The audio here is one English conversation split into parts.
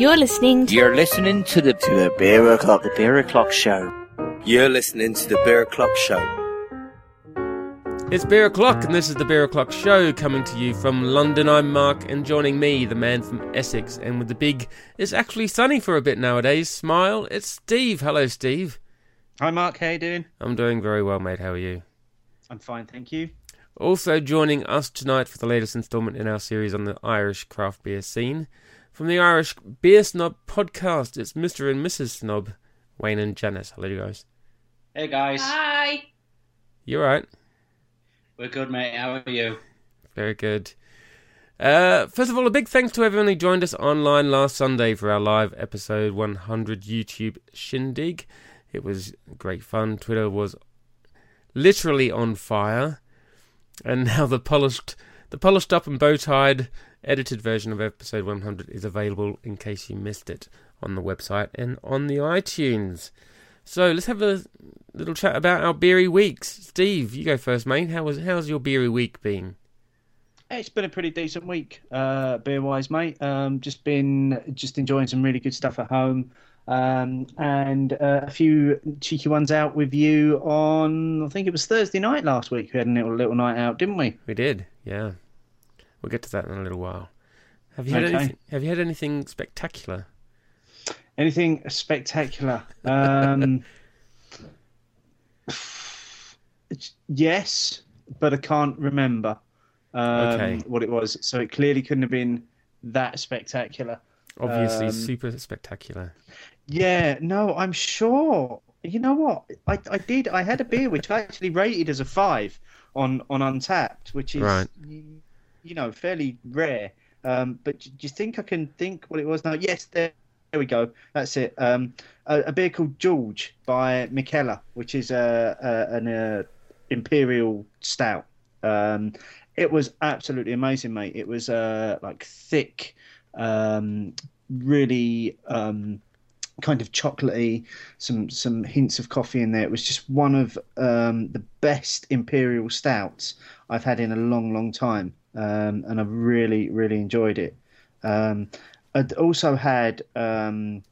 You're listening to You're listening to the to the Beer O'Clock, the Beer O'Clock Show. You're listening to the Beer O'Clock Show. It's Beer O'Clock, and this is the Beer O'Clock Show coming to you from London. I'm Mark, and joining me, the man from Essex, and with the big, it's actually sunny for a bit nowadays. Smile, it's Steve. Hello, Steve. Hi, Mark. How you doing? I'm doing very well, mate. How are you? I'm fine, thank you. Also joining us tonight for the latest instalment in our series on the Irish craft beer scene. From the Irish Beer Snob podcast, it's Mr. and Mrs. Snob, Wayne and Janice. Hello, you guys. Hey guys, Hi. You alright? we're good, mate. How are you? Very good. Uh, first of all, a big thanks to everyone who joined us online last Sunday for our live episode 100 YouTube shindig. It was great fun. Twitter was literally on fire, and now the polished, the polished up and bow tied edited version of episode 100 is available in case you missed it on the website and on the iTunes. So let's have a little chat about our beery weeks. Steve, you go first, mate. How was how's your beery week been? It's been a pretty decent week, uh, beer wise, mate. Um, just been just enjoying some really good stuff at home, um, and uh, a few cheeky ones out with you on. I think it was Thursday night last week. We had a little little night out, didn't we? We did, yeah. We'll get to that in a little while. Have you had Okay. anything, Have you had anything spectacular? Anything spectacular? Um, yes, but I can't remember um, Okay. what it was. So it clearly couldn't have been that spectacular. Obviously, Um, super spectacular. Yeah, no, I'm sure. You know what? I, I did. I had a beer which I actually rated as a five on on Untappd, which is Right. You know fairly rare. Um, but do you think I can think what it was now? Yes, there, there we go. That's it. Um, a, a beer called George by Mikkeller, which is a, a an uh, imperial stout. Um, it was absolutely amazing, mate. It was uh, like thick, um, really um, kind of chocolatey, some some hints of coffee in there. It was just one of um, the best imperial stouts I've had in a long, long time, um, and I've really, really enjoyed it. Um, I'd also had um,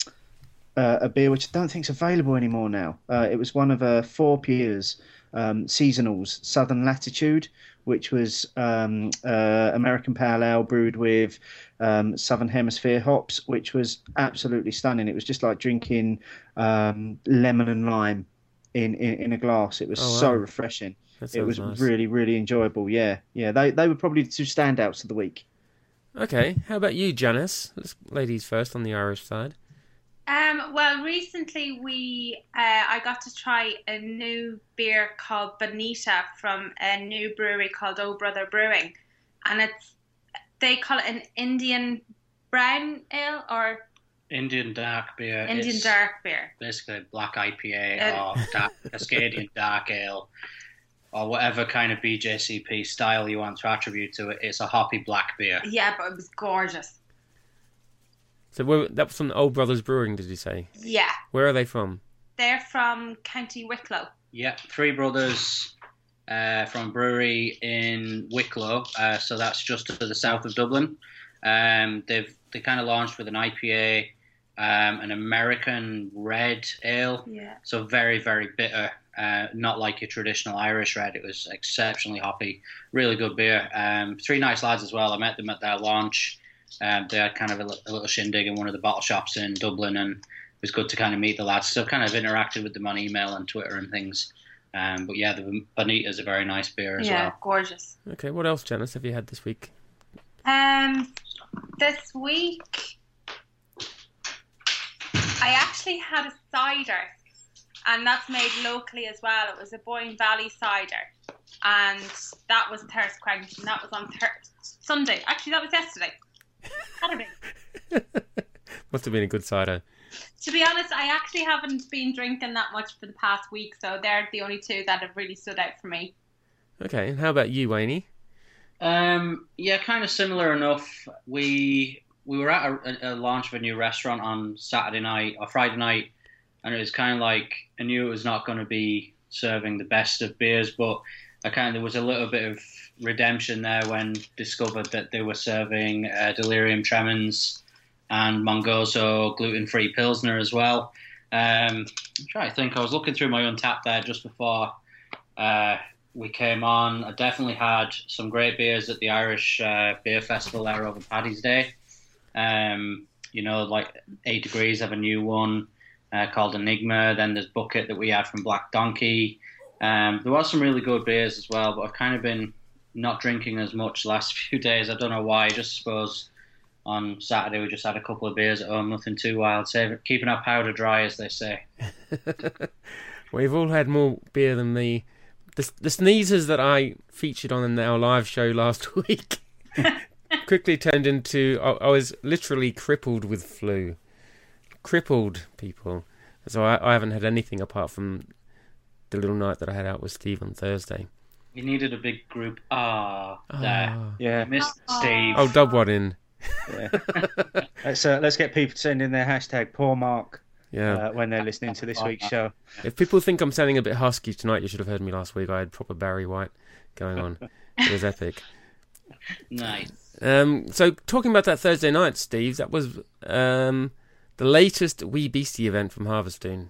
uh, a beer which I don't think is available anymore now. Uh, it was one of uh, Fourpure um, seasonals, Southern Latitude, which was um, uh, American Pale Ale brewed with um, Southern Hemisphere hops, which was absolutely stunning. It was just like drinking lemon and lime in, in, in a glass. It was Oh, wow. so refreshing. It was nice. really, really enjoyable. Yeah, yeah. They they were probably the two standouts of the week. Okay, how about you, Janice? Let's ladies first on the Irish side. Um, well, recently we uh, I got to try a new beer called Bonita from a new brewery called Oh Brother Brewing, and it's they call it an Indian brown ale or Indian dark beer. Indian It's dark beer. Basically, black IPA Uh, or dark, Cascadian dark ale, or whatever kind of BJCP style you want to attribute to it. It's a hoppy black beer. Yeah, but it was gorgeous. So where, that was from Old Brothers Brewing, did you say? Yeah, Where are they from? they're from County Wicklow. Yeah, three brothers uh, from a brewery in Wicklow, uh, so that's just to the south of Dublin. Um, they've they kind of launched with an IPA, um, an American red ale, Yeah. so very very bitter, uh, not like your traditional Irish red. It was exceptionally hoppy, really good beer. Um, three nice lads as well. I met them at their launch. Um, they had kind of a, a little shindig in one of the bottle shops in Dublin, and it was good to kind of meet the lads. So kind of interacted with them on email and Twitter and things. Um, but yeah, the Bonita is a very nice beer as yeah, well. Yeah, gorgeous. Okay, what else, Janice, have you had this week? Um, this week, I actually had a cider, and that's made locally as well. It was a Boyne Valley cider, and that was thirst quenching. That was on thir- Sunday. Actually, that was yesterday. Saturday. Must have been a good cider. To be honest, I actually haven't been drinking that much for the past week, so they're the only two that have really stood out for me. Okay, and how about you, Wayne? Um, yeah, kind of similar enough. We we were at a, a launch of a new restaurant on Saturday night or Friday night, and it was kind of like I knew it was not going to be serving the best of beers, but I kind of there was a little bit of redemption there when discovered that they were serving uh, Delirium Tremens and Mongozo gluten-free Pilsner as well. Um, I'm trying to think. I was looking through my Untappd there just before uh, we came on. I definitely had some great beers at the Irish uh, Beer Festival there over Paddy's Day. Um, you know, like Eight Degrees have a new one uh, called Enigma. Then there's Bucket that we had from Black Donkey. Um, there was some really good beers as well, but I've kind of been not drinking as much the last few days. I don't know why. I just suppose on Saturday we just had a couple of beers at home, nothing too wild. Save, keeping our powder dry, as they say. We've all had more beer than me. The, the sneezes that I featured on our live show last week quickly turned into I, I, was literally crippled with flu. Crippled, people. So I, I haven't had anything apart from the little night that I had out with Steve on Thursday. You needed a big group. Ah, there. Ah. Yeah. Missed Steve. Oh, dub one in. yeah. let's uh, let's get people to send in their hashtag poor Mark Yeah. uh, when they're listening to this week's show. If people think I'm sounding a bit husky tonight, you should have heard me last week. I had proper Barry White going on. it was epic. Nice. Um, so talking about that Thursday night, Steve, that was um, the latest Wee Beastie event from Harviestoun.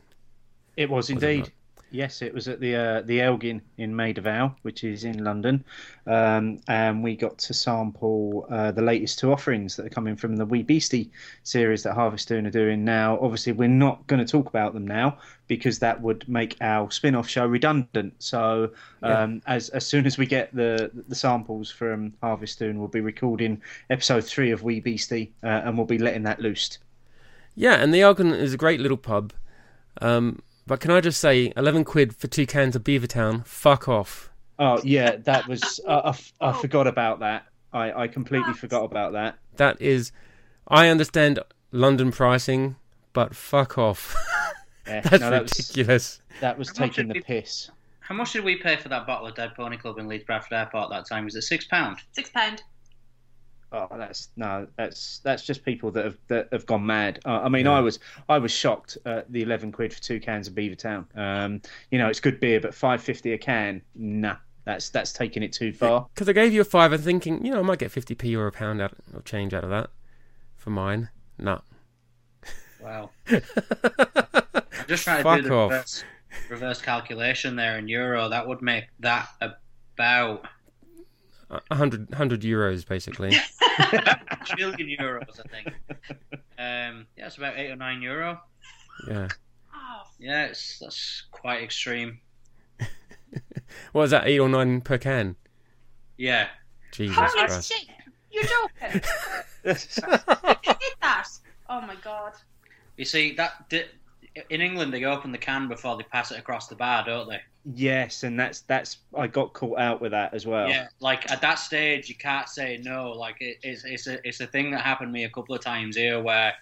It was indeed. Yes, it was at the uh, the Elgin in Maida which is in London, um, and we got to sample uh, the latest two offerings that are coming from the Wee Beastie series that Harviestoun are doing now. Obviously, we're not going to talk about them now because that would make our spin-off show redundant. So, um, as as soon as we get the the samples from Harviestoun, we'll be recording episode three of Wee Beastie, uh, and we'll be letting that loose. Yeah, and the Elgin is a great little pub. Um, but can I just say, 11 quid for two cans of Beavertown? Fuck off. Oh yeah, that was uh, I, f- I forgot about that. I, I completely forgot about that. That is, I understand London pricing, but fuck off. Yeah, That's no, that was ridiculous. that was How taking the we- piss. How much did we pay for that bottle of Dead Pony Club in Leeds Bradford Airport that time? Was it six pound? Six pound. Oh, that's no, that's that's just people that have that have gone mad. Uh, I mean, Yeah. I was I was shocked at the eleven quid for two cans of Beavertown. Um, you know, it's good beer, but five fifty a can, nah, that's that's taking it too far. Because I gave you a five and thinking, you know, I might get 50p or a pound out of change out of that for mine. No. Wow. I'm just trying to Fuck do the off. reverse, reverse calculation there in euro. That would make that about A 100, 100 euros, basically. a trillion euros, I think. Um, yeah, it's about eight or nine euro. yeah. Oh, Yeah, it's that's quite extreme. What is that, 8 or 9 per can? Yeah, Jesus holy Christ. shit! You're joking. you did that? Oh my god. you see that di- in England they open the can before they pass it across the bar, don't they? yes, and that's that's I got caught out with that as well. Yeah, like at that stage, you can't say no. Like it, it's it's a it's a thing that happened to me a couple of times here, where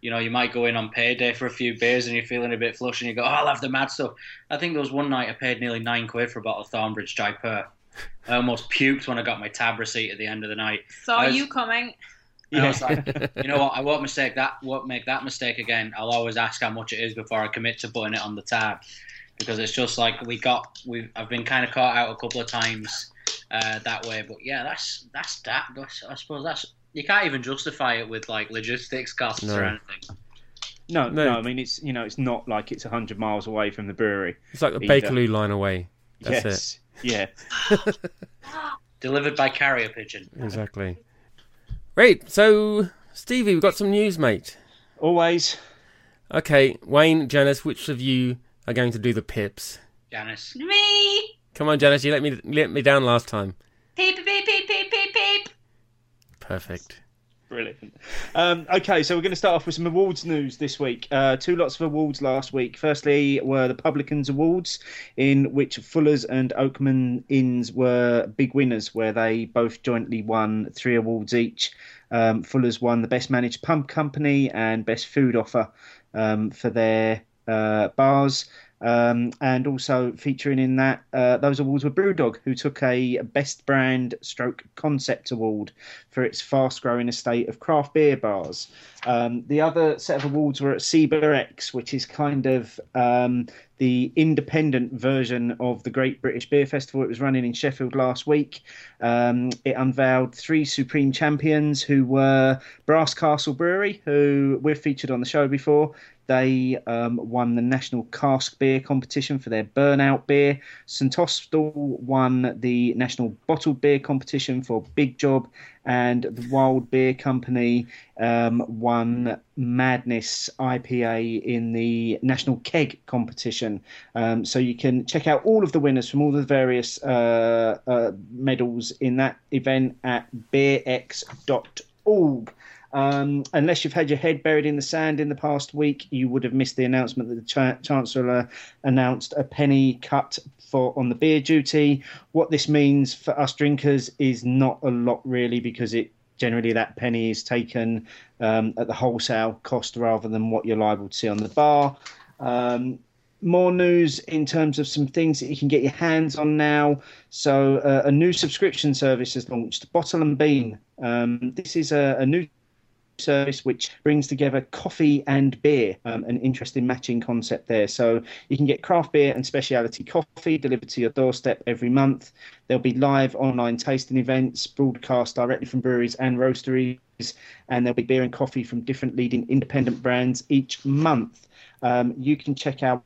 you know you might go in on payday for a few beers and you're feeling a bit flush, and you go, oh, I'll have the mad stuff. I think there was one night I paid nearly nine quid for a bottle of Thornbridge Jaipur. I almost puked when I got my tab receipt at the end of the night. Saw I was- you coming. And I was like, you know what? I won't mistake that. Won't make that mistake again. I'll always ask how much it is before I commit to putting it on the tab, because it's just like we got. We I've been kind of caught out a couple of times uh, that way. But yeah, that's that's that. That's, I suppose that's you can't even justify it with like logistics costs No. or anything. No, No. no, I mean it's you know it's not like it's hundred miles away from the brewery. It's like the Either. Bakerloo line away. That's yes, yeah. Delivered by carrier pigeon. Exactly. Right, so, Stevie, we've got some news, mate. Always. Okay, Wayne, Janice, which of you are going to do the pips? Janice. Me. Come on, Janice, you let me let me down last time. Peep peep peep peep peep peep. Perfect. Brilliant. Um, okay, so we're going to start off with some awards news this week. Uh, two lots of awards last week. Firstly, were the Publicans Awards, in which Fuller's and Oakman Inns were big winners, where they both jointly won three awards each. Um, Fuller's won the Best Managed Pub Company and Best Food Offer um, for their uh, bars. Um, and also featuring in that uh, those awards were Brewdog, who took a Best Brand Stroke Concept Award for its fast-growing estate of craft beer bars. Um, the other set of awards were at SIBA which is kind of um, the independent version of the Great British Beer Festival. It was running in Sheffield last week. Um, it unveiled three supreme champions who were Brass Castle Brewery, who we've featured on the show before, they um, won the national cask beer competition for their burnout beer. St Austell won the national bottled beer competition for Big Job, and the Wild Beer Company um, won Madness IPA in the national keg competition. Um, so you can check out all of the winners from all the various uh, uh, medals in that event at beerx.org. Um, unless you've had your head buried in the sand in the past week, you would have missed the announcement that the Ch- Chancellor announced a penny cut for on the beer duty. What this means for us drinkers is not a lot really, because it generally that penny is taken um, at the wholesale cost rather than what you're liable to see on the bar. Um, more news in terms of some things that you can get your hands on now. So, uh, a new subscription service has launched, Bottle and Bean. Um, this is a, a new service which brings together coffee and beer um, an interesting matching concept there. So you can get craft beer and specialty coffee delivered to your doorstep every month. There'll be live online tasting events broadcast directly from breweries and roasteries and there'll be beer and coffee from different leading independent brands each month. Um, you can check out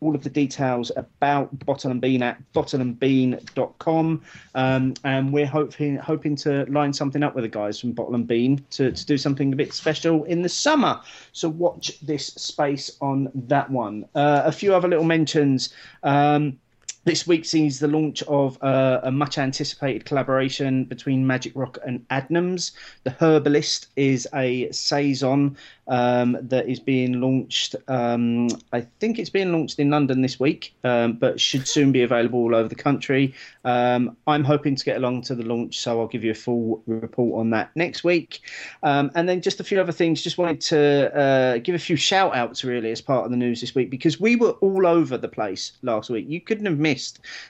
all of the details about Bottle and Bean at bottleandbean.com. Um, and we're hoping hoping to line something up with the guys from Bottle and Bean to, to do something a bit special in the summer. So watch this space on that one. Uh, a few other little mentions. Um, this week sees the launch of uh, a much anticipated collaboration between Magic Rock and Adnams. The Herbalist is a saison um, that is being launched. Um, I think it's being launched in London this week, um, but should soon be available all over the country. Um, I'm hoping to get along to the launch, so I'll give you a full report on that next week. Um, and then just a few other things. Just wanted to uh, give a few shout outs really as part of the news this week because we were all over the place last week. You couldn't have missed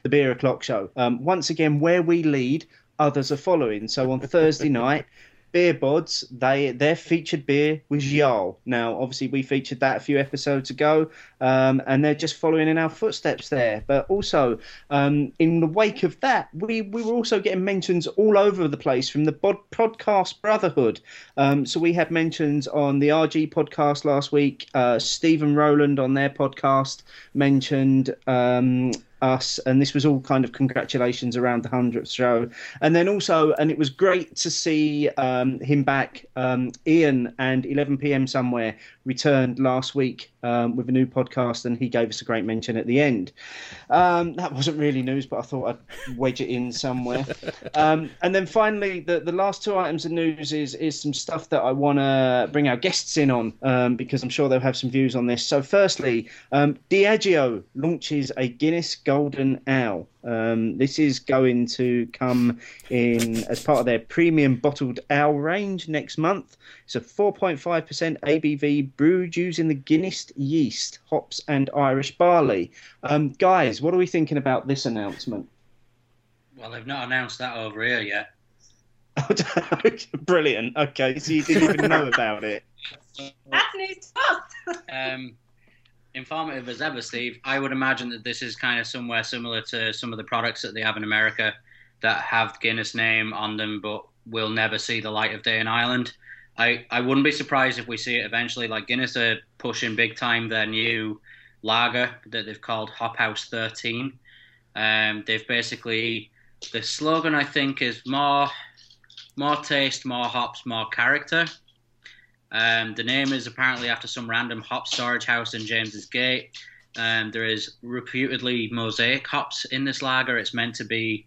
the Beer O'Clock show. Um, once again, where we lead, others are following. So on Thursday night, Beerbods they their featured beer was Jarl. Now, obviously, we featured that a few episodes ago, um, and they're just following in our footsteps there. But also, um, in the wake of that, we we were also getting mentions all over the place from the bod- podcast Brotherhood. Um, so we had mentions on the RG podcast last week. Uh, Stephen Rowland on their podcast mentioned. Us, and this was all kind of congratulations around the hundredth show, and then also, and it was great to see um, him back. Um, Ian and 11 p.m. somewhere returned last week um, with a new podcast, and he gave us a great mention at the end. Um, that wasn't really news, but I thought I'd wedge it in somewhere. Um, and then finally, the, the last two items of news is is some stuff that I want to bring our guests in on um, because I'm sure they'll have some views on this. So, firstly, Diageo launches a Guinness Golden Ale. Um, this is going to come in as part of their premium bottled owl range next month. It's a 4.5% ABV brewed using the Guinness yeast, hops, and Irish barley. Um, guys, what are we thinking about this announcement? Well, they've not announced that over here yet. Brilliant. Okay, so you didn't even know about it. That's news to us. Um, informative as ever, Steve. I would imagine that this is kind of somewhere similar to some of the products that they have in America that have Guinness name on them, but will never see the light of day in Ireland. I, I wouldn't be surprised if we see it eventually. Like Guinness are pushing big time their new lager that they've called Hop House 13. Um, they've basically the slogan I think is more more taste, more hops, more character. Um, the name is apparently after some random hop storage house in James's Gate. Um, there is reputedly mosaic hops in this lager. It's meant to be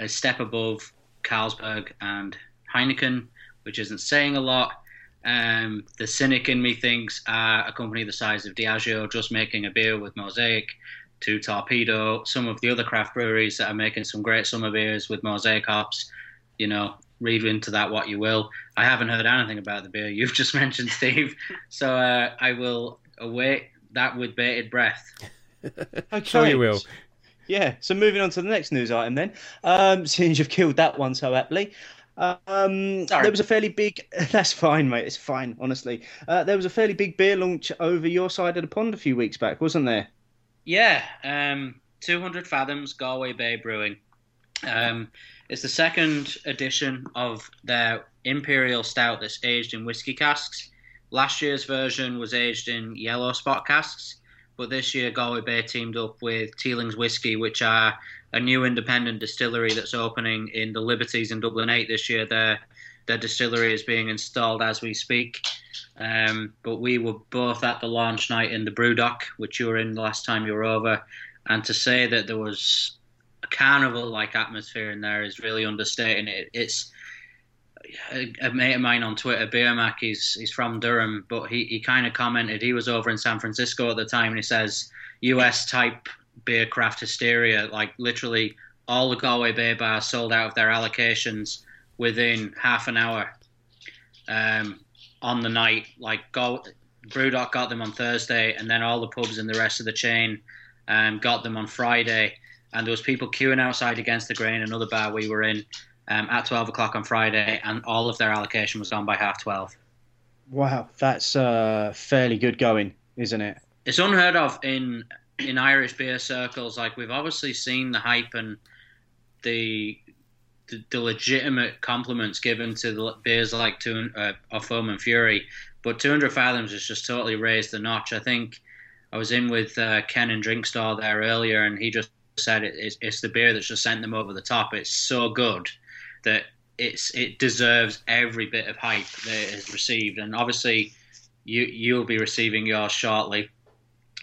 a step above Carlsberg and Heineken, which isn't saying a lot. Um, the cynic in me thinks uh, a company the size of Diageo just making a beer with mosaic to torpedo some of the other craft breweries that are making some great summer beers with mosaic hops. You know, read into that what you will. I haven't heard anything about the beer you've just mentioned, Steve. so uh, I will await that with bated breath. Okay. Sure you will. Yeah, so moving on to the next news item then. Um, since you've killed that one so aptly. Um, there was a fairly big. That's fine, mate. It's fine, honestly. Uh, there was a fairly big beer launch over your side of the pond a few weeks back, wasn't there? Yeah, um, 200 Fathoms Galway Bay Brewing. Um, it's the second edition of their Imperial Stout that's aged in whiskey casks. Last year's version was aged in yellow spot casks, but this year Galway Bay teamed up with Teeling's Whiskey, which are a new independent distillery that's opening in the Liberties in Dublin 8 this year. Their, their distillery is being installed as we speak. Um, but we were both at the launch night in the Brewdog, which you were in the last time you were over. And to say that there was carnival like atmosphere in there is really understating it. It's a, a mate of mine on Twitter, Beermac, he's, he's from Durham, but he, he kind of commented, he was over in San Francisco at the time, and he says, US type beer craft hysteria, like literally all the Galway beer bars sold out of their allocations within half an hour um, on the night. Like Gal- Brewdog got them on Thursday, and then all the pubs in the rest of the chain um, got them on Friday. And there was people queuing outside against the grain, another bar we were in, um, at 12 o'clock on Friday, and all of their allocation was gone by half 12. Wow, that's uh, fairly good going, isn't it? It's unheard of in in Irish beer circles. Like we've obviously seen the hype and the the, the legitimate compliments given to the beers like two, uh, of Foam and Fury, but 200 Fathoms has just totally raised the notch. I think I was in with uh, Ken and Drink Store there earlier, and he just said it, it's, it's the beer that's just sent them over the top. It's so good that it's it deserves every bit of hype that it has received, and obviously you you'll be receiving yours shortly.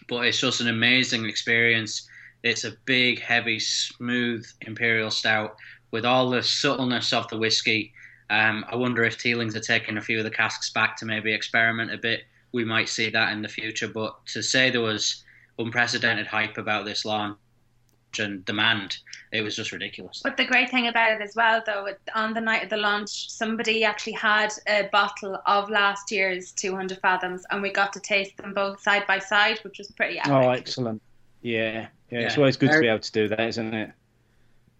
But it's just an amazing experience. It's a big, heavy, smooth imperial stout with all the subtleness of the whiskey. Um, I wonder if Teelings are taking a few of the casks back to maybe experiment a bit. We might see that in the future. But to say there was unprecedented hype about this launch and demand, it was just ridiculous. But the great thing about it as well, though, on the night of the launch, somebody actually had a bottle of last year's 200 Fathoms, and we got to taste them both side by side, which was pretty epic. Oh, excellent. Yeah, yeah. It's always good to be able to do that, isn't it?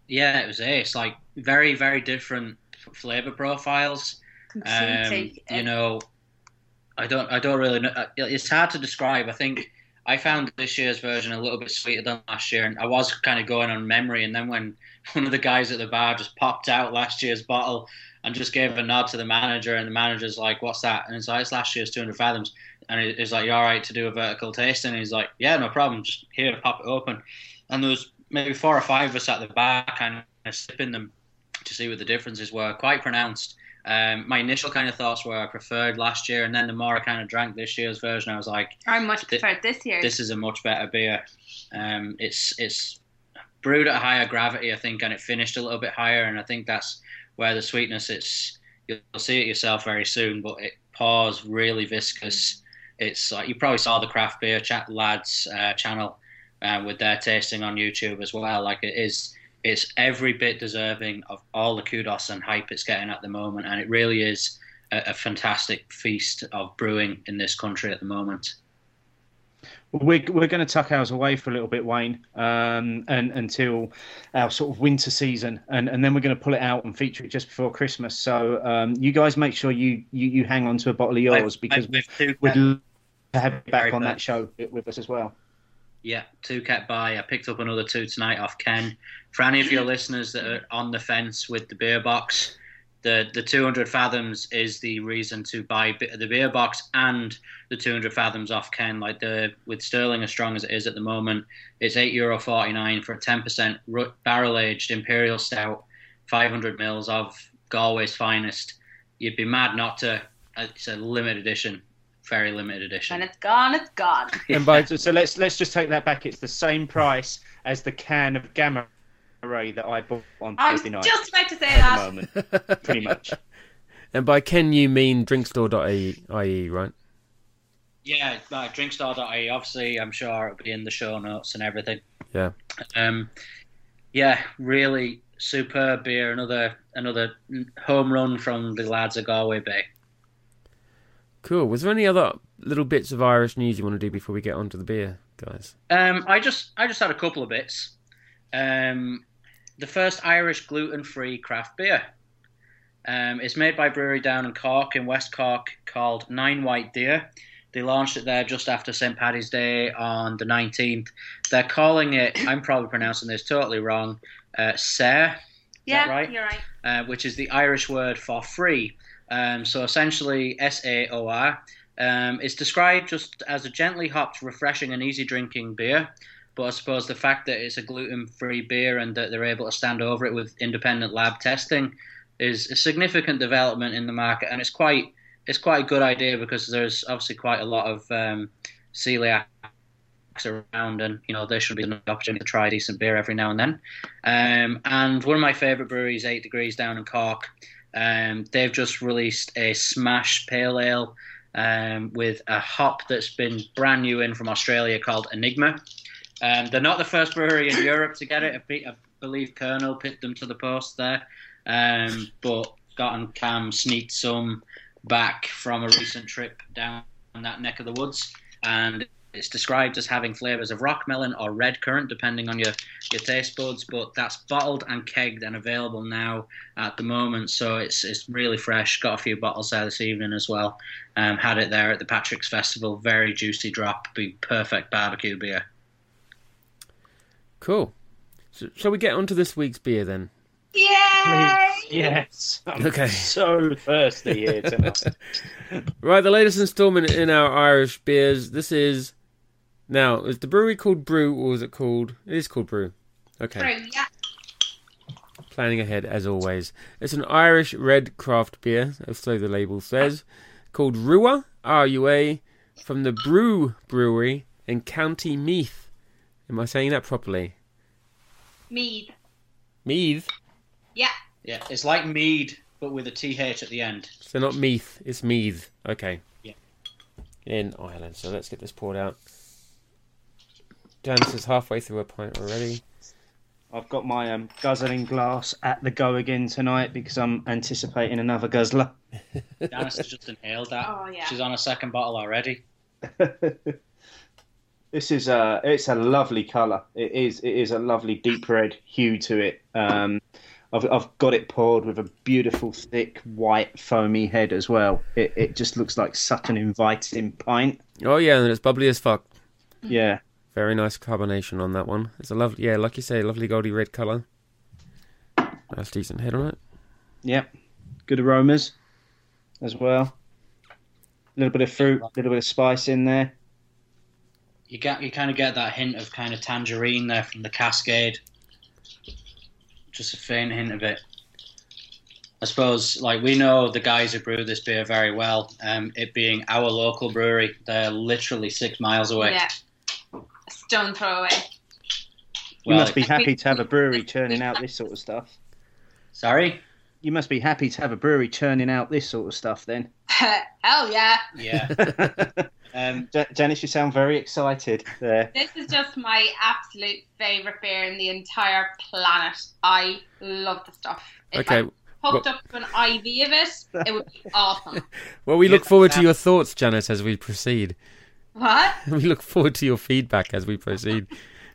Yeah, it was ace. Like very, very different flavor profiles. Um, you know, I don't, I don't really know. uh, It's hard to describe. I think I found this year's version a little bit sweeter than last year, and I was kind of going on memory. And then when one of the guys at the bar just popped out last year's bottle and just gave a nod to the manager, and the manager's like, "What's that?" And it's like, "It's last year's 200 fathoms." And he- he's like, "You all right to do a vertical tasting?" And he's like, "Yeah, no problem. Just here, pop it open." And there was maybe four or five of us at the bar, kind of sipping them to see what the differences were. Quite pronounced. Um, my initial kind of thoughts were I preferred last year, and then the more I kind of drank this year's version, I was like, I much preferred this year. this is a much better beer. Um, it's it's brewed at a higher gravity, I think, and it finished a little bit higher, and I think that's where the sweetness. It's you'll see it yourself very soon, but it pours really viscous. It's like you probably saw the craft beer chat lads uh, channel uh, with their tasting on YouTube as well. Like it is, it's every bit deserving of all the kudos and hype it's getting at the moment, and it really is a, a fantastic feast of brewing in this country at the moment. We're, we're going to tuck ours away for a little bit, Wayne, um, and until our sort of winter season, and, and then we're going to pull it out and feature it just before Christmas. So um, you guys make sure you, you, you hang on to a bottle of yours because with two we'd love to have you back on that show with us as well. Yeah, two kept by. I picked up another two tonight off Ken. For any of your listeners that are on the fence with the beer box, the the 200 fathoms is the reason to buy the beer box and the 200 fathoms off Ken. Like the with Sterling as strong as it is at the moment, it's eight euro 49 for a 10% barrel aged imperial stout, 500 mils of Galway's finest. You'd be mad not to. It's a limited edition, very limited edition. when it's gone, it's gone. And by so let's let's just take that back. It's the same price as the can of Gamma Ray that I bought on I was Thursday night. just about to say at the that. moment, pretty much. And by Ken, you mean drinkstore.ie, right? Yeah, like drinkstore.ie. Obviously, I'm sure it'll be in the show notes and everything. Yeah. Um, yeah, really superb beer. Another another home run from the lads of Galway Bay. Cool. Was there any other little bits of Irish news you want to do before we get onto the beer, guys? Um, I just I just had a couple of bits. Um, the first Irish gluten-free craft beer. Um, it's made by a brewery down in Cork, in West Cork, called Nine White Deer. They launched it there just after St. Paddy's Day on the 19th. They're calling it, I'm probably pronouncing this totally wrong, uh, Saor, Yeah, right? you're right. uh, which is the Irish word for free. Um, so essentially, S A O R. Um, it's described just as a gently hopped, refreshing, and easy drinking beer. But I suppose the fact that it's a gluten free beer and that they're able to stand over it with independent lab testing is a significant development in the market, and it's quite it's quite a good idea because there's obviously quite a lot of um, celiacs around, and you know there should be an opportunity to try decent beer every now and then. Um, and one of my favourite breweries, Eight Degrees down in Cork, um, they've just released a smash pale ale um, with a hop that's been brand new in from Australia called Enigma. Um, they're not the first brewery in Europe to get it. I, believe Kernel picked them to the post there, um, but Scott and Cam sneaked some back from a recent trip down that neck of the woods, and it's described as having flavors of rock melon or red currant, depending on your, your taste buds. But that's bottled and kegged and available now at the moment, so it's it's really fresh. Got a few bottles there this evening as well. Um, had it there at the Patrick's Festival. Very juicy drop. Be perfect barbecue beer. Cool. So, shall we get on to this week's beer then? Yay! Yes. I'm Okay. so thirsty here tonight. Right, the latest instalment in our Irish beers. This is now is the brewery called Brew or is it called? It is called Brew. Okay, True, yeah. planning ahead as always. It's an Irish red craft beer, as so the label says, called Rua R U A from the Brew Brewery in County Meath. Am I saying that properly? Mead. Meath. Yeah. Yeah, it's like mead, but with a th at the end. So not Meath, it's Meath. Okay. Yeah. In Ireland. So let's get this poured out. Janice is halfway through a pint already. I've got my um, guzzling glass at the go again tonight because I'm anticipating another guzzler. Janice has just inhaled that. Oh, yeah. She's on a second bottle already. This is a it's a lovely colour. It is it is a lovely deep red hue to it. Um, I've I've got it poured with a beautiful thick white foamy head as well. It it just looks like such an inviting pint. Oh yeah, and it's bubbly as fuck. Yeah, Very nice carbonation on that one. It's a lovely, yeah, like you say, lovely goldy red colour. Nice decent head on it. Yep. good aromas as well. A little bit of fruit, a little bit of spice in there. You get you kind of get that hint of kind of tangerine there from the Cascade. Just a faint hint of it. I suppose, like we know the guys who brew this beer very well. Um, it being our local brewery, they're literally six miles away. Yeah. Stone throw away. You Well, must be happy to have a brewery churning out this sort of stuff. Sorry. You must be happy to have a brewery churning out this sort of stuff then. Hell yeah. Yeah. Um, Ja- Janice, you sound very excited there. This is just my absolute favourite beer in the entire planet. I love the stuff. If Okay, I hooked up to an IV of it, it would be awesome. Well, we Yeah, look forward to your thoughts, Janice, as we proceed. What? We look forward to your feedback as we proceed.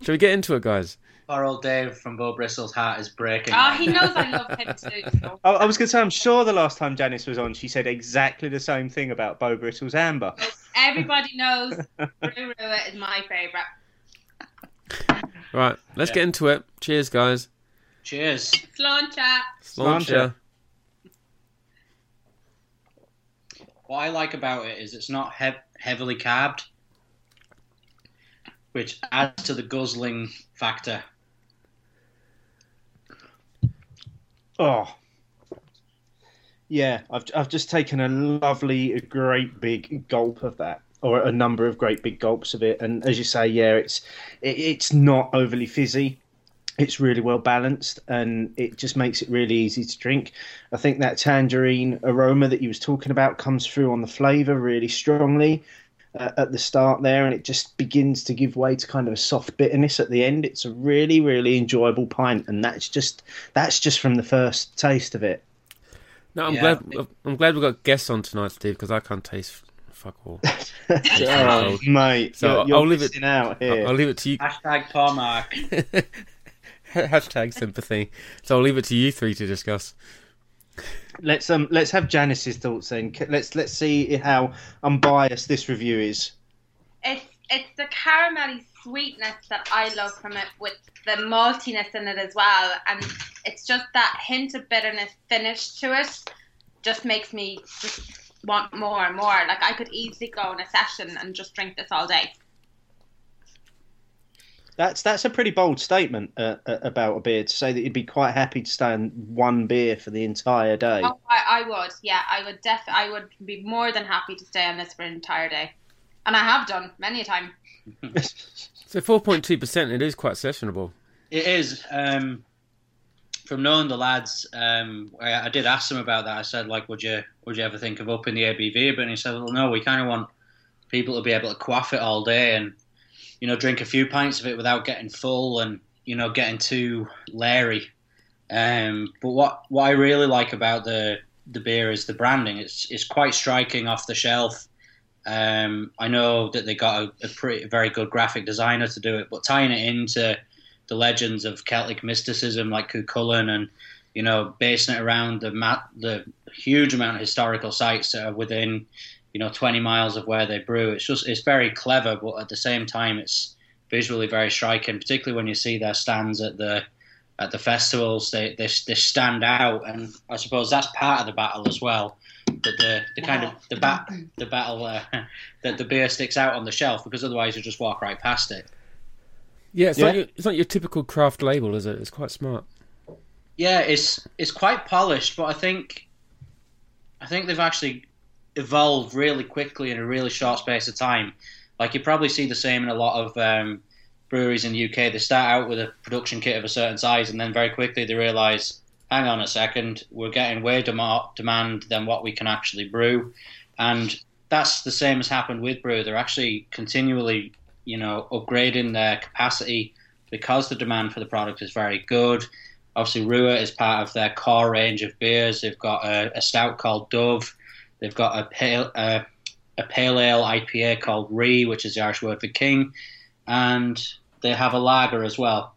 Shall we get into it, guys? poor old Dave from Bo Bristle's heart is breaking. Oh, he knows I love him too. So. I, I was going to say, I'm sure the last time Janice was on, she said exactly the same thing about Bo Bristle's Amber. Everybody knows Brew Rua is my favourite. Right, let's Yeah. get into it. Cheers, guys. Cheers. Sláinte. Sláinte. What I like about it is it's not hev- heavily carbed, which adds to the guzzling factor. Oh. Yeah, I've, I've just taken a lovely, great big gulp of that, or a number of great big gulps of it. And as you say, yeah, it's it, it's not overly fizzy. It's really well balanced, and it just makes it really easy to drink. I think that tangerine aroma that you was talking about comes through on the flavour really strongly uh, at the start there, and it just begins to give way to kind of a soft bitterness at the end. It's a really, really enjoyable pint, and that's just that's just from the first taste of it. No, I'm Yeah. glad. I'm glad we got guests on tonight, Steve, because I can't taste fuck all. oh, mate, So you're, you're I'll leave it- missing out I'll. I'll leave it to you. Hashtag poor Mark. Hashtag sympathy. So I'll leave it to you three to discuss. let's um let's have Janice's thoughts then. Let's let's see how unbiased this review is. It's it's the caramelly sweetness that I love from it, with the maltiness in it as well, and it's just that hint of bitterness finish to it. Just makes me just want more and more. Like I could easily go on a session and just drink this all day. That's that's a pretty bold statement uh, uh, about a beer to say that you'd be quite happy to stay on one beer for the entire day. Oh, I, I would, yeah, I would def, I would be more than happy to stay on this for an entire day, and I have done many a time. So 4.2%, it is quite sessionable. It is. Um, from knowing the lads, um, I, I did ask them about that. I said, like, would you would you ever think of upping the ABV But he said, well, no, we kind of want people to be able to quaff it all day and you know drink a few pints of it without getting full and you know getting too leery. Um, but what what I really like about the the beer is the branding. It's it's quite striking off the shelf. Um, I know that they got a, a pretty very good graphic designer to do it, but tying it into the legends of Celtic mysticism like Cuchulainn and you know basing it around the ma- the huge amount of historical sites that are within you know 20 miles of where they brew. It's just it's very clever, but at the same time it's visually very striking, particularly when you see their stands at the at the festivals. They they, they stand out, and I suppose that's part of the battle as well. That the, the kind of the bat the battle uh, that the beer sticks out on the shelf because otherwise you just walk right past it. Yeah, it's, Yeah. Not your, it's not your typical craft label, is it? It's quite smart. Yeah, it's it's quite polished, but I think I think they've actually evolved really quickly in a really short space of time. Like you probably see the same in a lot of um, breweries in the UK. They start out with a production kit of a certain size, and then very quickly they realise, hang on a second, we're getting way dem- demand than what we can actually brew, and that's the same as happened with brew. They're actually continually, you know, upgrading their capacity because the demand for the product is very good. Obviously, Rua is part of their core range of beers. They've got a, a stout called Dubh. They've got a pale uh, a pale ale IPA called Rí, which is the Irish word for king, and they have a lager as well,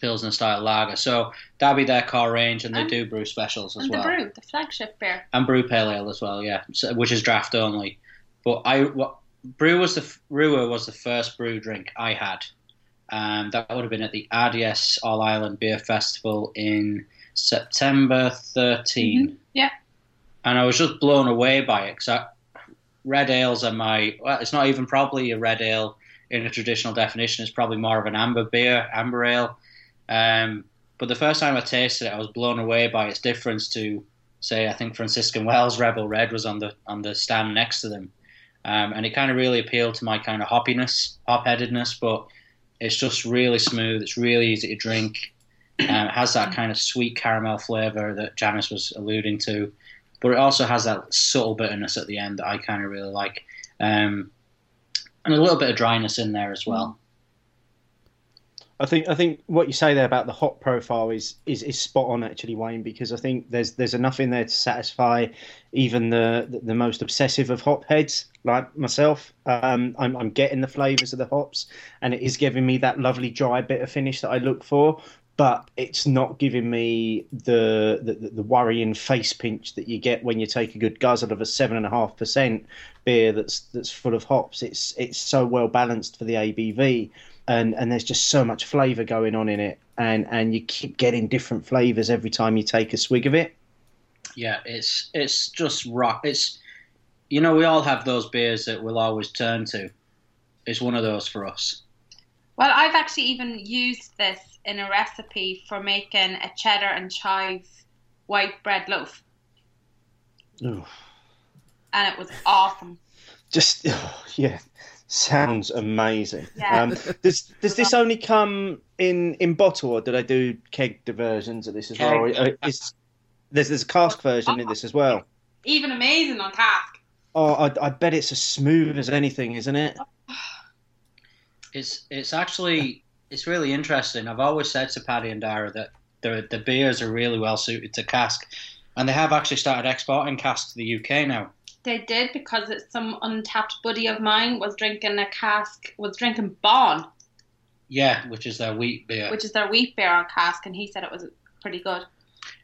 Pilsner style lager. So that'll be their core range, and they And- do brew specials as And well, the brew, the flagship beer. and brew pale ale as well, yeah, so, which is draft only. But I what brew was the Rua was the first brew drink I had. Um, that would have been at the RDS All Ireland Beer Festival in September 13. Yeah. And I was just blown away by it because red ales are my, well, it's not even probably a red ale in a traditional definition. It's probably more of an amber beer, amber ale. Um, but the first time I tasted it, I was blown away by its difference to, say, I think Franciscan Wells Rebel Red was on the on the stand next to them, um, and it kind of really appealed to my kind of hoppiness, hop-headedness. But it's just really smooth. It's really easy to drink. Um, it has that kind of sweet caramel flavour that Janice was alluding to, but it also has that subtle bitterness at the end that I kind of really like, um, and a little bit of dryness in there as well. I think I think what you say there about the hop profile is is, is spot on actually, Wayne, because I think there's there's enough in there to satisfy even the the, most obsessive of hop heads like myself. Um, I'm I'm getting the flavours of the hops, and it is giving me that lovely dry bitter finish that I look for. But it's not giving me the, the the worrying face pinch that you get when you take a good guzzle of a seven and a half percent beer that's that's full of hops. It's it's so well balanced for the ABV and and there's just so much flavour going on in it, and and you keep getting different flavours every time you take a swig of it. Yeah, it's it's just rock. It's you know we all have those beers that we'll always turn to. It's one of those for us. Well, I've actually even used this in a recipe for making a cheddar and chive white bread loaf, Ooh. and it was awesome. Just oh, yeah, sounds amazing. Yeah. Um, does does this only come in in bottle, or do they do keg versions of this as well? Or is- there's there's a cask version in this as well. Even amazing on cask. Oh, I, I bet it's as smooth as anything, isn't it? It's it's actually it's really interesting. I've always said to Paddy and Dara that the the beers are really well suited to cask, and they have actually started exporting cask to the UK now. They did because it's some Untappd buddy of mine was drinking a cask, was drinking Bán, Yeah, which is their wheat beer. which is their wheat beer on cask, and he said it was pretty good.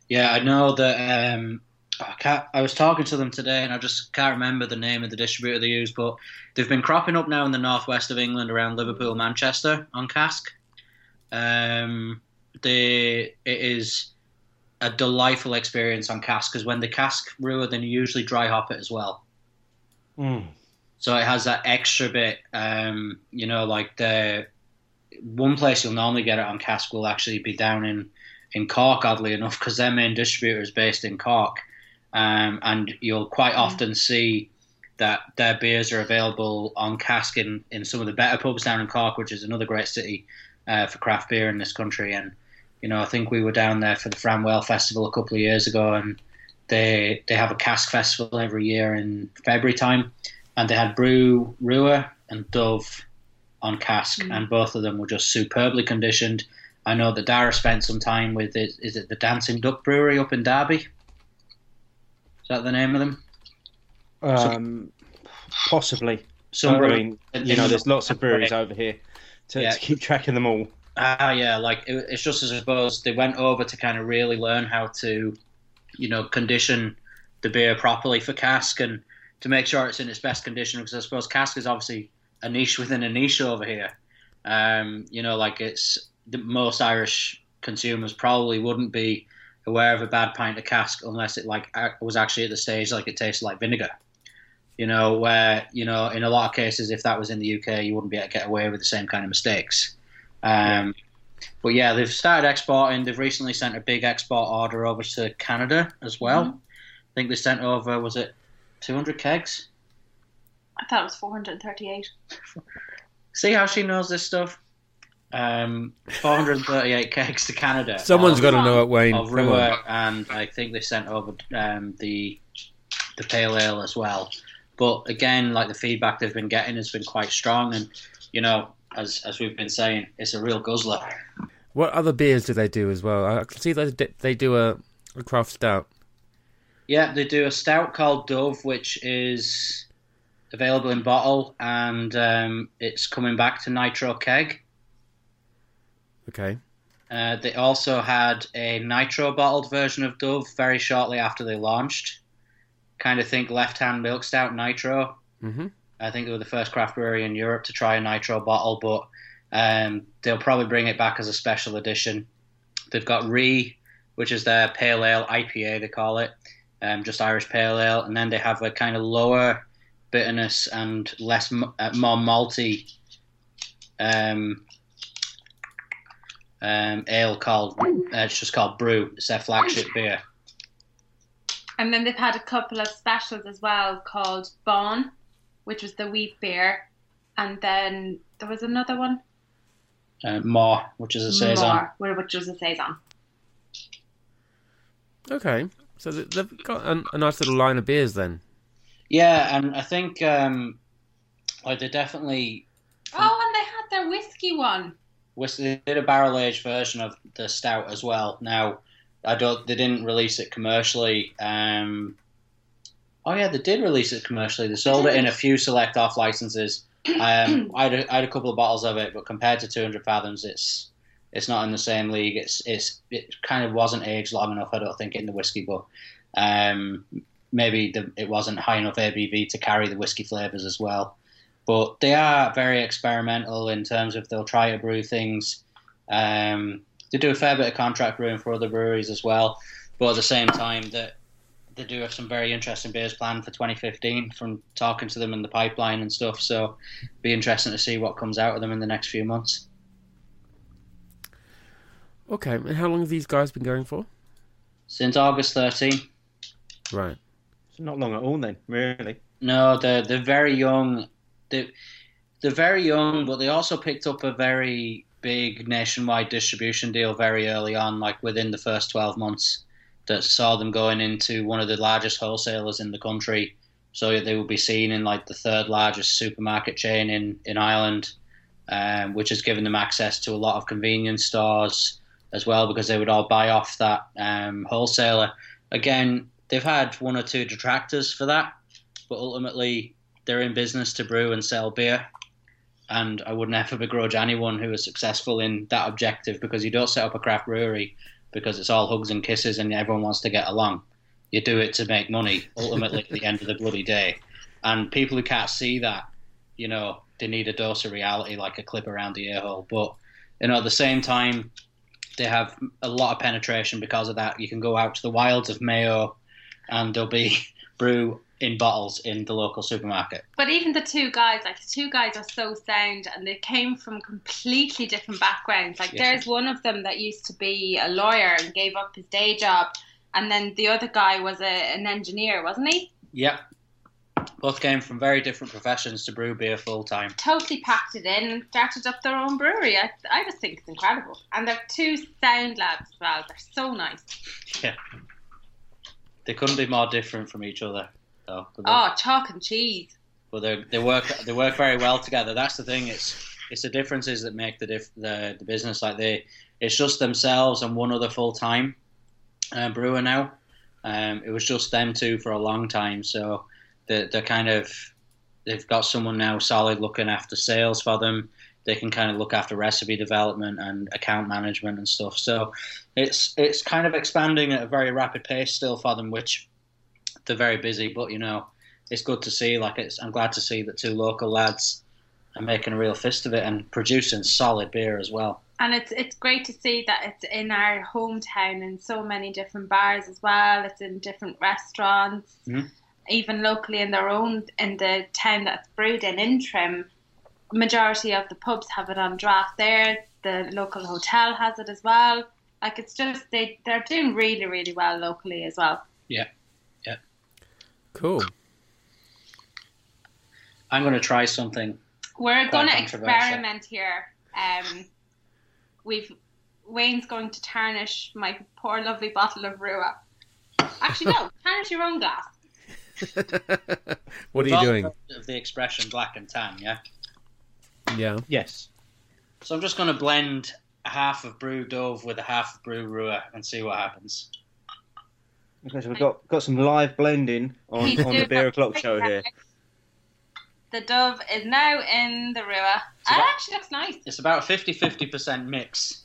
Yeah, I know that um, I can't. I was talking to them today, and I just can't remember the name of the distributor they use, but they've been cropping up now in the northwest of England, around Liverpool, Manchester, on cask. Um, they it is a delightful experience on cask because when the cask brewer, then you usually dry hop it as well. Mm. So it has that extra bit, um, you know, like the one place you'll normally get it on cask will actually be down in, in Cork, oddly enough, because their main distributor is based in Cork. Um, and you'll quite often see that their beers are available on cask in, in some of the better pubs down in Cork, which is another great city uh, for craft beer in this country. And, you know, I think we were down there for the Framwell Festival a couple of years ago, and they they have a cask festival every year in February time, and they had Brew Brewer and Dubh on cask, Mm. and both of them were just superbly conditioned. I know that Dara spent some time with it. Is it the Dancing Duck Brewery up in Derby? Is that the name of them? Um, possibly. Some I mean, you know, there's lots of breweries over here to, Yeah. to keep track of them all. Ah, yeah, like it, it's just as I suppose they went over to kind of really learn how to, you know, condition the beer properly for cask and to make sure it's in its best condition. Because I suppose cask is obviously a niche within a niche over here. Um, you know, like it's the most Irish consumers probably wouldn't be aware of a bad pint of cask unless it like was actually at the stage like it tasted like vinegar. You know, where you know in a lot of cases, if that was in the UK, you wouldn't be able to get away with the same kind of mistakes. Um, But yeah, they've started exporting. They've recently sent a big export order over to Canada as well. I think they sent over was it 200 kegs? I thought it was 438. See how she knows this stuff. Um, 438 kegs to Canada. Someone's got to know it, Wayne. of Rua, and I think they sent over um, the the pale ale as well. But again, like the feedback they've been getting has been quite strong, and you know, as as we've been saying, it's a real guzzler. What other beers do they do as well? I can see that they- they do a, a craft stout. Yeah, they do a stout called Dubh, which is available in bottle, and um, it's coming back to Nitro Keg. Okay. Uh, they also had a nitro bottled version of Dubh very shortly after they launched. Kind of think left hand milk stout nitro. hmm I think they were the first craft brewery in Europe to try a nitro bottle, but um, they'll probably bring it back as a special edition. They've got Rí, which is their pale ale IPA, they call it, um, just Irish pale ale, and then they have a kind of lower bitterness and less uh, more malty um, um, ale called uh, it's just called Brew. It's their flagship beer. And then they've had a couple of specials as well called Bán, which was the wheat beer. And then there was another one, Uh, More, which is a saison. More, where- which was a Saison. Okay. So they've got a, a nice little line of beers then. Yeah, and I think um, like they definitely Oh, and they had their whiskey one. They did a barrel aged version of the stout as well. Now, I don't. They didn't release it commercially. Um, oh yeah, they did release it commercially. They sold it in a few select off licenses. Um, I, had a, I had a couple of bottles of it, but compared to 200 fathoms, it's it's not in the same league. It's it's it kind of wasn't aged long enough. I don't think in the whiskey, but um, maybe the, it wasn't high enough ABV to carry the whiskey flavors as well. But they are very experimental in terms of they'll try to brew things. Um, they do a fair bit of contract brewing for other breweries as well, but at the same time, that they do have some very interesting beers planned for 2015 from talking to them in the pipeline and stuff. So, be interesting to see what comes out of them in the next few months. Okay. And how long have these guys been going for? Since August 13, Right. It's not long at all, then, really. No, they're they're very young. They they're very young, but they also picked up a very big nationwide distribution deal very early on, like within the first twelve months, that saw them going into one of the largest wholesalers in the country. So they will be seen in like the third largest supermarket chain in in Ireland, um, which has given them access to a lot of convenience stores as well because they would all buy off that um, wholesaler. Again, they've had one or two detractors for that, but ultimately they're in business to brew and sell beer. And I would never begrudge anyone who is successful in that objective because you don't set up a craft brewery because it's all hugs and kisses and everyone wants to get along. You do it to make money. Ultimately, at the end of the bloody day, and people who can't see that, you know, they need a dose of reality, like a clip around the ear hole. But you know, at the same time, they have a lot of penetration because of that. You can go out to the wilds of Mayo, and there'll be brew in bottles in the local supermarket. But even the two guys, like the two guys are so sound and they came from completely different backgrounds. Like Yes. there's one of them that used to be a lawyer and gave up his day job. And then the other guy was a, an engineer, wasn't he? Yep. Both came from very different professions to brew beer full time. Totally packed it in and started up their own brewery. I, I just think it's incredible. And they're two sound lads as well. They're so nice. Yeah. They couldn't be more different from each other, though. Oh, chalk and cheese. but they they work they work very well together. That's the thing. It's it's the differences that make the diff, the the business like they. It's just themselves and one other full time uh, brewer now. Um, it was just them two for a long time, so they're, they're kind of they've got someone now solid looking after sales for them. They can kind of look after recipe development and account management and stuff. So it's it's kind of expanding at a very rapid pace still for them, which they're very busy. But you know, it's good to see. Like it's, I'm glad to see that two local lads are making a real fist of it and producing solid beer as well. And it's it's great to see that it's in our hometown in so many different bars as well. It's in different restaurants, Mhm. even locally in their own in the town that's brewed in Intrim. Majority of the pubs have it on draft there. The local hotel has it as well. Like it's just they they're doing really really well locally as well. Cool. I'm going to try something. We're going to experiment here. Um, we've Wayne's going to tarnish my poor lovely bottle of Rua. Actually, no, tarnish your own glass. what are you doing? Of the expression black and tan, yeah. Yeah. Yes. So I'm just going to blend a half of brew Dubh with a half of brew Rua and see what happens. Okay, so we've got, got some live blending on, He's on the Beer O'Clock show here. The Dubh is now in the Rua. So It that- actually looks nice. It's about 50-50% mix.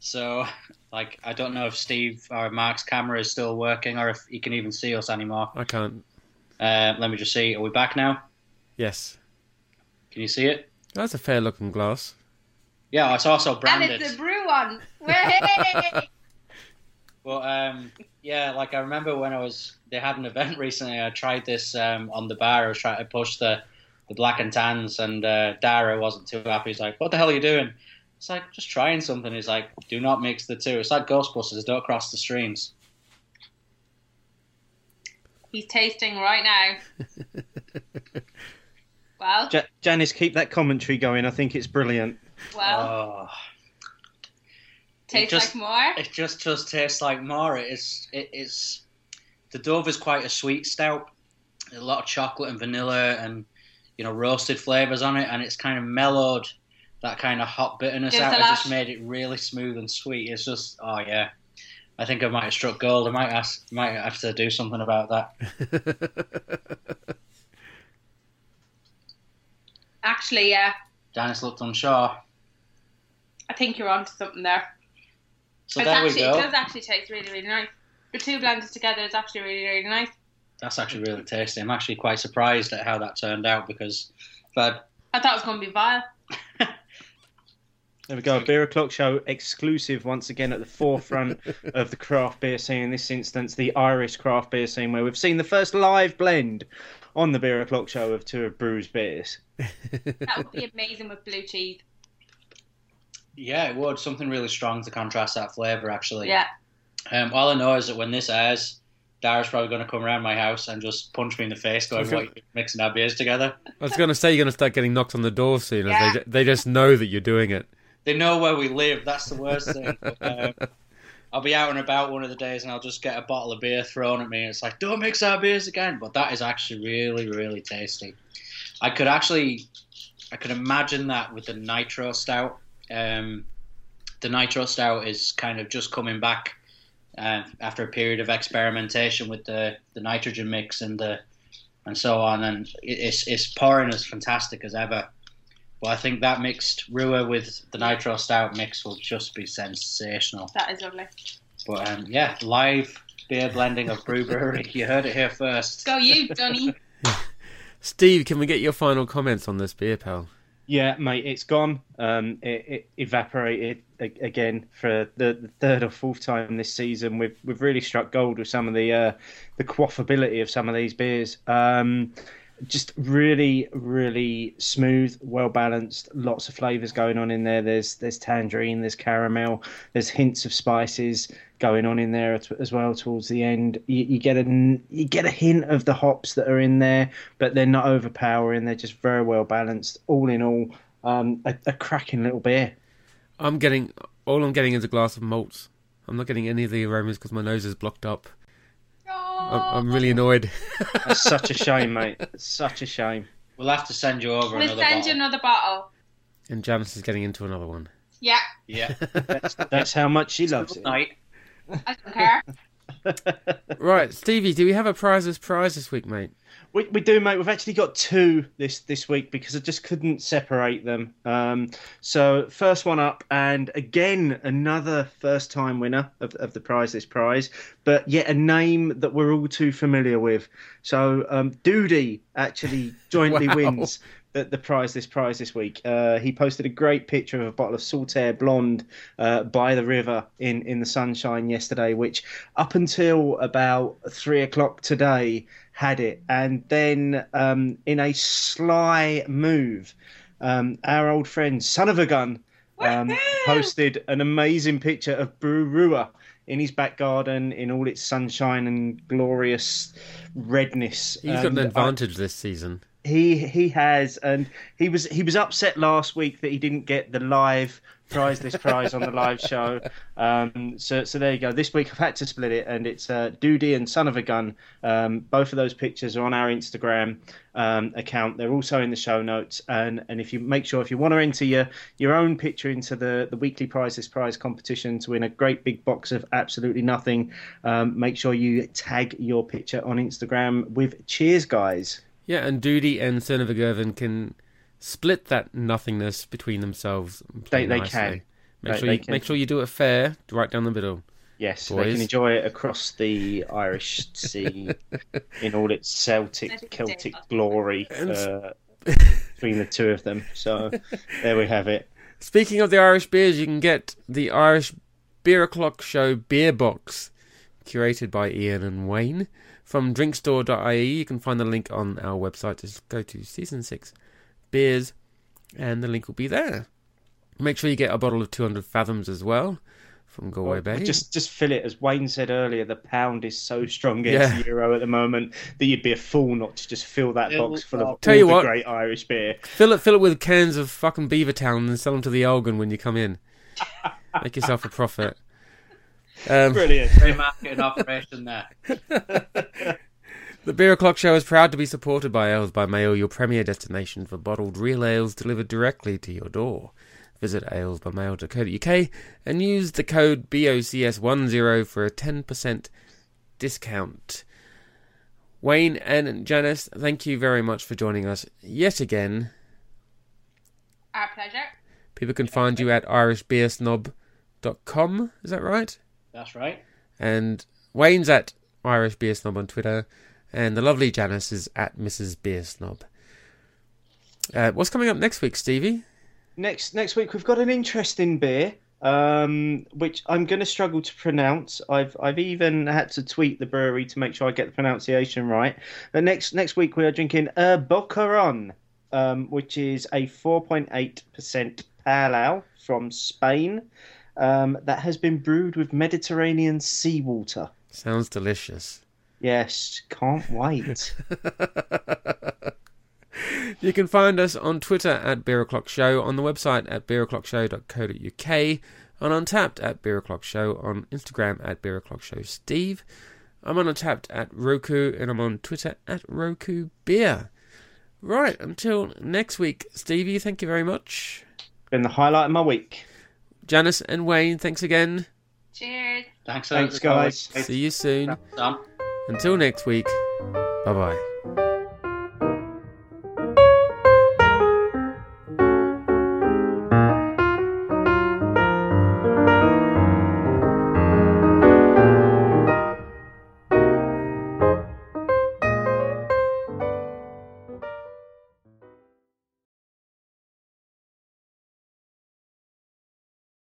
So, like, I don't know if Steve or Mark's camera is still working or if he can even see us anymore. I can't. Uh, let me just see. Are we back now? Yes. Can you see it? That's a fair looking glass. Yeah, it's also branded. And branded. it's a brew one. Way! But um, yeah, like I remember when I was they had an event recently. I tried this um, on the bar. I was trying to push the the black and tans, and uh, Dara wasn't too happy. He's like, "What the hell are you doing?" It's like just trying something. He's like, "Do not mix the two. It's like Ghostbusters. Don't cross the streams." He's tasting right now. Well, Ja- Janice, keep that commentary going. I think it's brilliant. well, Oh, tastes just- like more. it just just tastes like more. It is. It is. The Dubh is quite a sweet stout. A lot of chocolate and vanilla and you know roasted flavors on it, and it's kind of mellowed that kind of hot bitterness Gives out. It just made it really smooth and sweet. It's just oh yeah. I think I might have struck gold. I might ask, might have to do something about that. Actually, yeah, Janice looked unsure. I think you're onto something there. So it's there actually, we go. It does actually taste really, really nice. The two blended together is actually really, really nice. That's actually really tasty. I'm actually quite surprised at how that turned out because if I'd I thought it was going to be vile. There we go. Beer O'Clock show exclusive once again at the forefront of the craft beer scene. In this instance, the Irish craft beer scene, where we've seen the first live blend on the Beer O'Clock show of two of Brew's beers. That would be amazing with blue cheese. Yeah, it would. Something really strong to contrast that flavour, actually. Yeah. Um, all I know is that when this airs, Dara's probably going to come around my house and just punch me in the face, going, Okay. "What you mixing our beers together?" I was going to say you're going to start getting knocked on the door soon. Yeah. they, they just know that you're doing it. They know where we live. That's the worst thing. But, um, I'll be out and about one of the days, and I'll just get a bottle of beer thrown at me. It's like, "Don't mix our beers again." But that is actually really, really tasty. I could actually, I could imagine that with the nitro stout. Um, the nitro stout is kind of just coming back uh, after a period of experimentation with the, the nitrogen mix and the and so on, and it's it's pouring as fantastic as ever. But I think that mixed Rua with the nitro stout mix will just be sensational. That is lovely. But um, yeah, live beer blending of Brew Brewery. You heard it here first. Go you, Dunny. Steve, can we get your final comments on this beer, pal? Yeah, mate, it's gone. Um, it, it evaporated again for the, the third or fourth time this season. We've we've really struck gold with some of the uh, the quaffability of some of these beers. Um, just really, really smooth, well balanced. Lots of flavors going on in there. There's there's tangerine, there's caramel, there's hints of spices going on in there as well towards the end. You, you get a you get a hint of the hops that are in there, but they're not overpowering. They're just very well balanced. All in all, um, a, a cracking little beer. I'm getting all I'm getting is a glass of malts. I'm not getting any of the aromas because my nose is blocked up. I'm, I'm really annoyed. That's such a shame, mate. It's such a shame. We'll have to send you over We'll another send bottle. you another bottle. and Janice is getting into another one. Yeah, Yeah. That's, that's how much she loves it. night. I don't care. Right, Stevie, do we have a prizes prize this week, mate? We, we do, mate. We've actually got two this this week because I just couldn't separate them. Um, so first one up, and again another first time winner of, of the prize this prize, but yet a name that we're all too familiar with. So um, Doody actually jointly Wow. wins the, the prize this prize this week. Uh, he posted a great picture of a bottle of Saltaire Blonde uh, by the river in, in the sunshine yesterday, which up until about three o'clock today had it. And then um, in a sly move, um, our old friend Son of a Gun um, posted an amazing picture of Brurua in his back garden in all its sunshine and glorious redness. He's got And an I- advantage this season. He he has, and he was he was upset last week that he didn't get the live prize this prize on the live show. Um, so so there you go. This week I've had to split it, and it's uh, Doody and Son of a Gun. Um, both of those pictures are on our Instagram um, account. They're also in the show notes, and and if you make sure if you want to enter your your own picture into the the weekly prize this prize competition to win a great big box of absolutely nothing, um, make sure you tag your picture on Instagram with Cheers guys. Yeah, and Doody and Cernavigervin can split that nothingness between themselves. and play They- they nicely. can. Make They- sure they you can. make sure you do it fair, right down the middle. Yes, they can enjoy it across the Irish Sea in all its Celtic, Celtic glory uh, between the two of them. So there we have it. Speaking of the Irish beers, you can get the Irish Beer O'Clock Show beer box, curated by Ian and Wayne from drinkstore.ie. You can find the link on our website. Just go to season six beers, and the link will be there. Make sure you get a bottle of 200 Fathoms as well from Galway Bay. Just just fill it, as Wayne said earlier. The pound is so strong against Yeah. the euro at the moment that you'd be a fool not to just fill that It'll box full of Tell you what. great Irish beer. Fill it, fill it with cans of fucking Beavertown and sell them to the Elgin when you come in. Make yourself a profit. Um, Brilliant. Great marketing operation there. the Beer O'Clock Show is proud to be supported by Ales by Mail, your premier destination for bottled real ales delivered directly to your door. Visit alesbymail.co.uk and use the code BOCS10 for a 10% discount. Wayne and Janice, thank you very much for joining us yet again. Our pleasure. People can find you at irishbeersnob.com, is that right? That's right. And Wayne's at Irish Beer Snob on Twitter, and the lovely Janice is at Mrs. Beer Snob. Uh, what's coming up next week, Stevie? next next week we've got an interesting beer um, which I'm going to struggle to pronounce. I've I've even had to tweet the brewery to make sure I get the pronunciation right. But next next week we are drinking a Boquerón, um, which is a 4.8% pale ale from Spain um, that has been brewed with Mediterranean seawater. Sounds delicious. Yes, can't wait. You can find us on Twitter at Beer O'Clock Show, on the website at beeroclockshow.co.uk, and on Untappd at Beer O'Clock Show, on Instagram at Beer O'Clock Show Steve. I'm on Tapped at Roku, and I'm on Twitter at Roku Beer. Right, until next week, Stevie, thank you very much. Been the highlight of my week. Janice and Wayne, thanks again. Cheers. Thanks, Thanks, guys. See you soon. Until next week, bye bye.